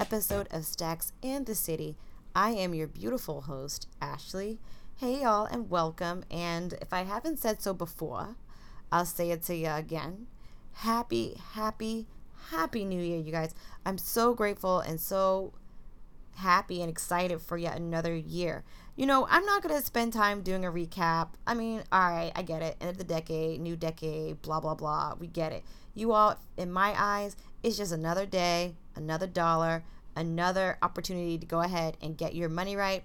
episode of Stacks and the City. I am your beautiful host, Ashley. Hey, y'all, and welcome. And if I haven't said so before, I'll say it to you again. Happy, happy, happy New Year, you guys. I'm so grateful and so happy and excited for yet another year. You know, I'm not going to spend time doing a recap. I mean, all right, I get it. End of the decade, new decade, blah, blah, blah. We get it. You all, in my eyes, it's just another day, another dollar, another opportunity to go ahead and get your money right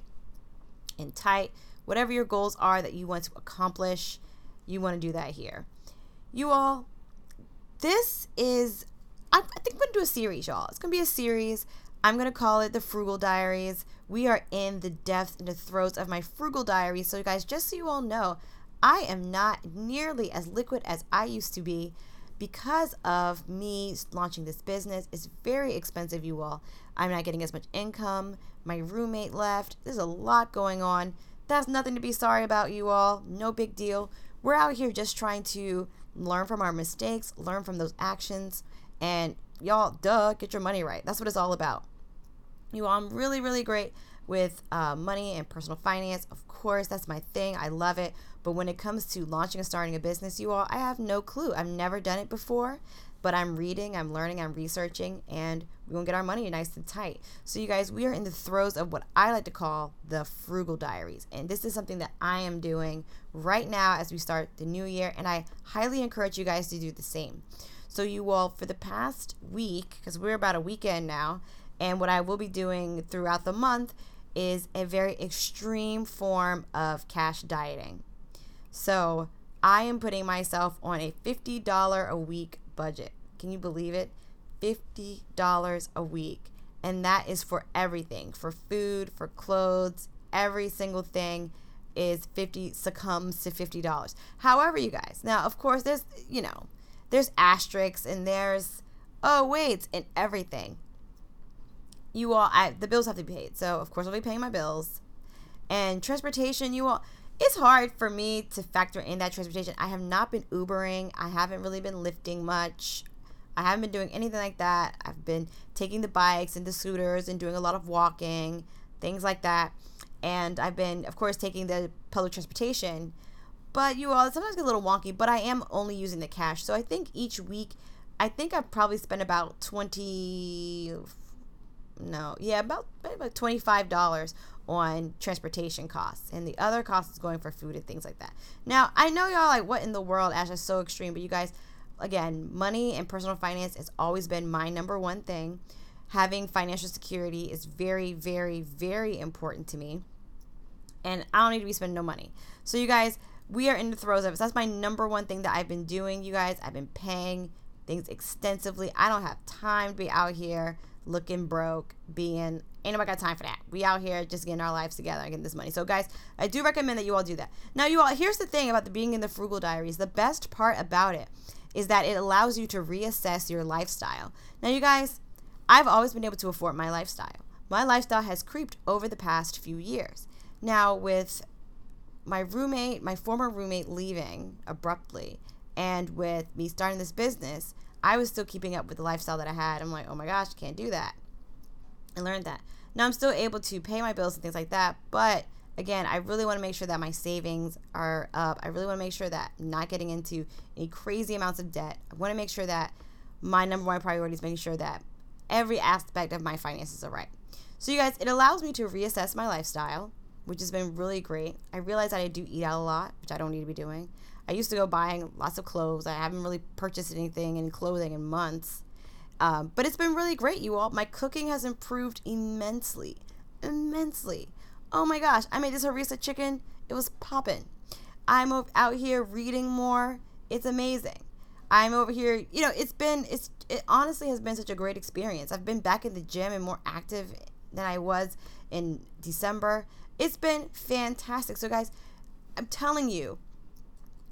and tight. Whatever your goals are that you want to accomplish, you want to do that here. You all, this is, I, think I'm going to do a series, y'all. It's going to be a series. I'm going to call it the Frugal Diaries. We are in the depths and the throes of my Frugal Diaries. So, guys, just so you all know, I am not nearly as liquid as I used to be because of me launching this business. It's very expensive, you all. I'm not getting as much income. My roommate left. There's a lot going on. That's nothing to be sorry about, you all. No big deal. We're out here just trying to learn from our mistakes, learn from those actions, and y'all, duh, get your money right. That's what it's all about. You all, I'm really, really great with uh, money and personal finance. Of course, that's my thing. I love it. But when it comes to launching and starting a business, you all, I have no clue. I've never done it before, but I'm reading, I'm learning, I'm researching, and we're to get our money nice and tight. So, you guys, we are in the throes of what I like to call the frugal diaries. And this is something that I am doing right now as we start the new year. And I highly encourage you guys to do the same. So, you all, for the past week, because we're about a weekend now, and what I will be doing throughout the month is a very extreme form of cash dieting. So I am putting myself on a $50 a week budget. Can you believe it? $50 a week. And that is for everything for food, for clothes, every single thing is 50 succumbs to $50. However, you guys, now of course there's, you know, there's asterisks and there's oh wait, and everything you all I the bills have to be paid. So of course I'll be paying my bills. And transportation, you all it's hard for me to factor in that transportation. I have not been Ubering. I haven't really been Lyfting much. I haven't been doing anything like that. I've been taking the bikes and the scooters and doing a lot of walking, things like that. And I've been, of course, taking the public transportation. But you all, sometimes get a little wonky, but I am only using the cash. So I think each week, I think I've probably spent about 20, no, yeah, about about twenty five dollars on transportation costs, and the other cost is going for food and things like that. Now, I know y'all like, what in the world? Ash is so extreme, but you guys, again, money and personal finance has always been my number one thing. Having financial security is very, very, very important to me, and I don't need to be spending no money. So, you guys, we are in the throes of it. So that's my number one thing that I've been doing, you guys. I've been paying things extensively. I don't have time to be out here looking broke, being ain't nobody got time for that. We out here just getting our lives together and getting this money. So guys, I do recommend that you all do that. Now you all here's the thing about the being in the frugal diaries. The best part about it is that it allows you to reassess your lifestyle. Now you guys, I've always been able to afford my lifestyle. My lifestyle has creeped over the past few years. Now with my roommate, my former roommate leaving abruptly and with me starting this business, I was still keeping up with the lifestyle that I had. I'm like, oh my gosh, can't do that. I learned that. Now I'm still able to pay my bills and things like that, but again, I really want to make sure that my savings are up. I really want to make sure that I'm not getting into any crazy amounts of debt. I want to make sure that my number one priority is making sure that every aspect of my finances are right. So, you guys, it allows me to reassess my lifestyle, which has been really great. I realize that I do eat out a lot, which I don't need to be doing. I used to go buying lots of clothes. I haven't really purchased anything in clothing in months. Um, but it's been really great, you all. My cooking has improved immensely. Immensely. Oh my gosh, I made this harissa chicken. It was popping. I'm out here reading more. It's amazing. I'm over here, you know, it's been, it's, it honestly has been such a great experience. I've been back in the gym and more active than I was in December. It's been fantastic. So, guys, I'm telling you,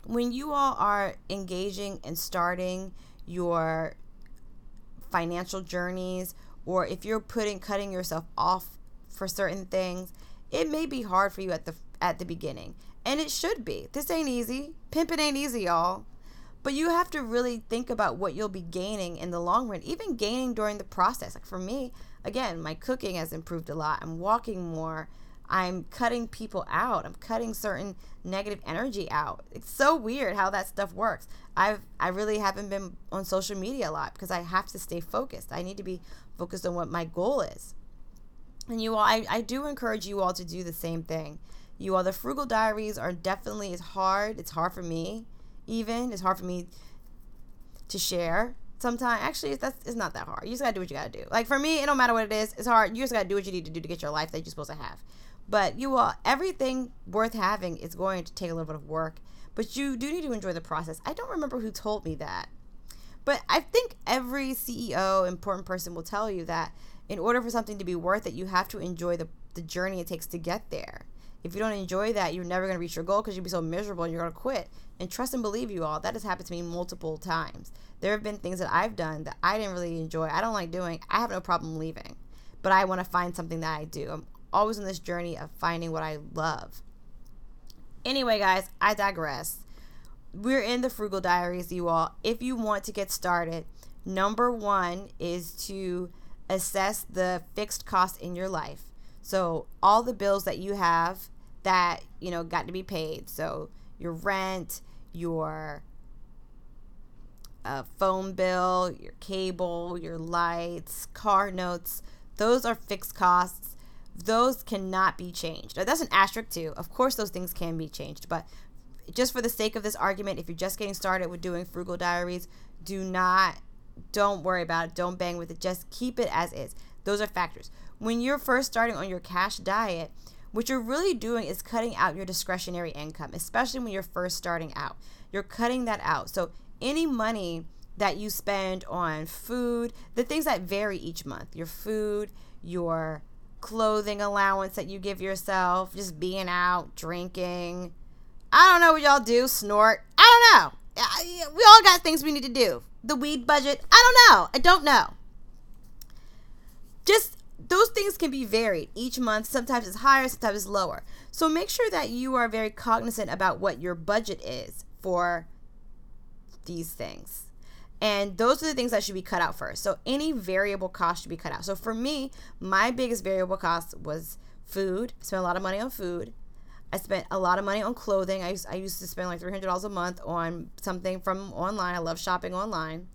when you all are engaging and starting your financial journeys or if you're putting cutting yourself off for certain things it may be hard for you at the at the beginning and it should be this ain't easy pimping ain't easy y'all But you have to really think about what you'll be gaining in the long run, even gaining during the process. Like for me, again, my cooking has improved a lot. I'm walking more. I'm cutting people out. I'm cutting certain negative energy out. It's so weird how that stuff works. I've I really haven't been on social media a lot because I have to stay focused. I need to be focused on what my goal is. And you all I, I do encourage you all to do the same thing. You all the frugal diaries are definitely it's hard. It's hard for me even. It's hard for me to share sometimes actually that's it's not that hard you just gotta do what you gotta do like for me it don't matter what it is it's hard you just gotta do what you need to do to get your life that you're supposed to have but you all everything worth having is going to take a little bit of work but you do need to enjoy the process i don't remember who told me that but i think every ceo important person will tell you that in order for something to be worth it you have to enjoy the, the journey it takes to get there if you don't enjoy that you're never going to reach your goal because you'll be so miserable and you're going to quit and trust and believe you all that has happened to me multiple times there have been things that I've done that I didn't really enjoy. I don't like doing. I have no problem leaving, but I want to find something that I do. I'm always on this journey of finding what I love. Anyway, guys, I digress. We're in the Frugal Diaries, you all. If you want to get started, number one is to assess the fixed cost in your life. So, all the bills that you have that, you know, got to be paid. So, your rent, your a phone bill, your cable, your lights, car notes, those are fixed costs. Those cannot be changed. Now, that's an asterisk too. Of course, those things can be changed, but just for the sake of this argument, if you're just getting started with doing frugal diaries, do not, don't worry about it. Don't bang with it. Just keep it as is. Those are factors. When you're first starting on your cash diet, what you're really doing is cutting out your discretionary income, especially when you're first starting out. You're cutting that out. So any money that you spend on food, the things that vary each month, your food, your clothing allowance that you give yourself, just being out, drinking. I don't know what y'all do, snort. I don't know. We all got things we need to do. The weed budget, I don't know. I don't know. Just those things can be varied each month. Sometimes it's higher, sometimes it's lower. So make sure that you are very cognizant about what your budget is for these things. And those are the things that should be cut out first. So any variable cost should be cut out. So for me, my biggest variable cost was food. I spent a lot of money on food. I spent a lot of money on clothing. I used, I used to spend like $300 a month on something from online. I love shopping online.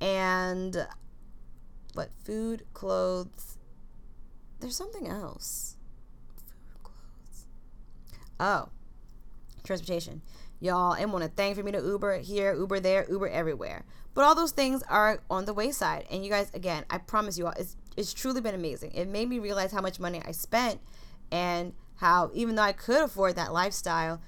And what food, clothes. There's something else. Food, clothes. Oh, transportation y'all and want to thank for me to Uber here, Uber there, Uber everywhere. But all those things are on the wayside. And you guys, again, I promise you all, it's, it's truly been amazing. It made me realize how much money I spent and how, even though I could afford that lifestyle,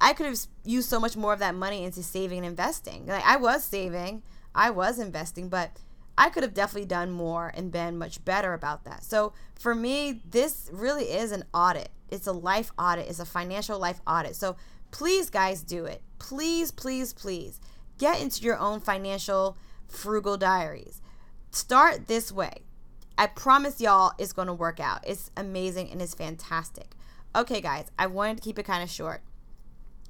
I could have used so much more of that money into saving and investing. Like I was saving, I was investing, but I could have definitely done more and been much better about that. So for me, this really is an audit. It's a life audit. It's a financial life audit. So Please, guys, do it. Please, please, please get into your own financial frugal diaries. Start this way. I promise y'all it's going to work out. It's amazing and it's fantastic. Okay, guys, I wanted to keep it kind of short.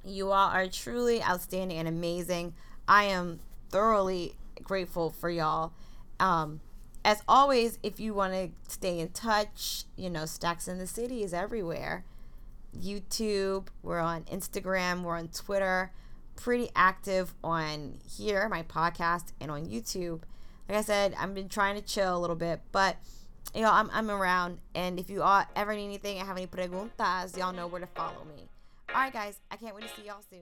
You all are truly outstanding and amazing. I am thoroughly grateful for y'all. Um, as always, if you want to stay in touch, you know, Stacks in the City is everywhere. YouTube, we're on Instagram, we're on Twitter, pretty active on here, my podcast, and on YouTube. Like I said, I've been trying to chill a little bit, but you know, I'm, I'm around. And if you all ever need anything and have any preguntas, y'all know where to follow me. All right, guys, I can't wait to see y'all soon.